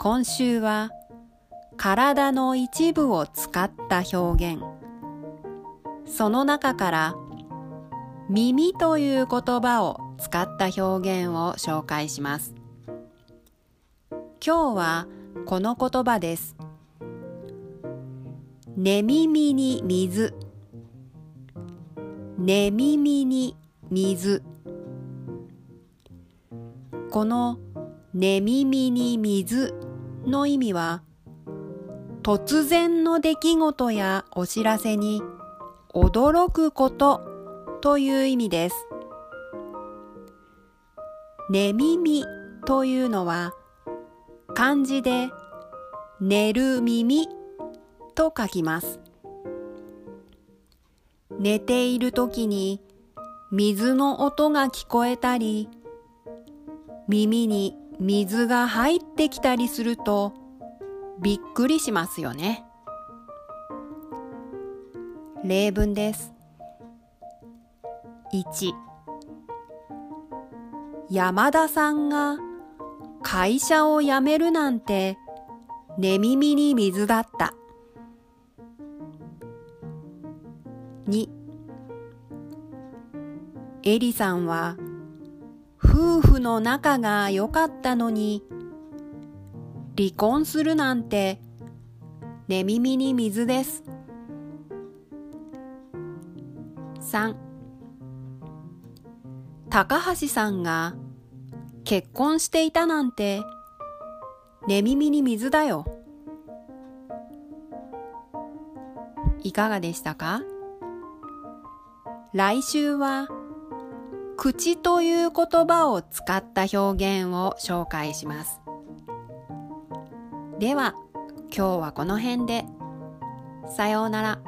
今週は体の一部を使った表現。その中から耳という言葉を使った表現を紹介します。今日はこの言葉です。寝耳に水。寝耳に水。この寝耳に水の意味は突然の出来事やお知らせに驚くことという意味です。寝耳というのは漢字で寝る耳と書きます。寝ている時に水の音が聞こえたり耳に水が入ってきたりするとびっくりしますよね。例文です。1山田さんが会社を辞めるなんて寝耳に水だった。2エリさんは夫婦の仲が良かったのに離婚するなんて寝耳に水です。3高橋さんが結婚していたなんて寝耳に水だよ。いかがでしたか？来週は口という言葉を使った表現を紹介します。では、今日はこの辺で。さようなら。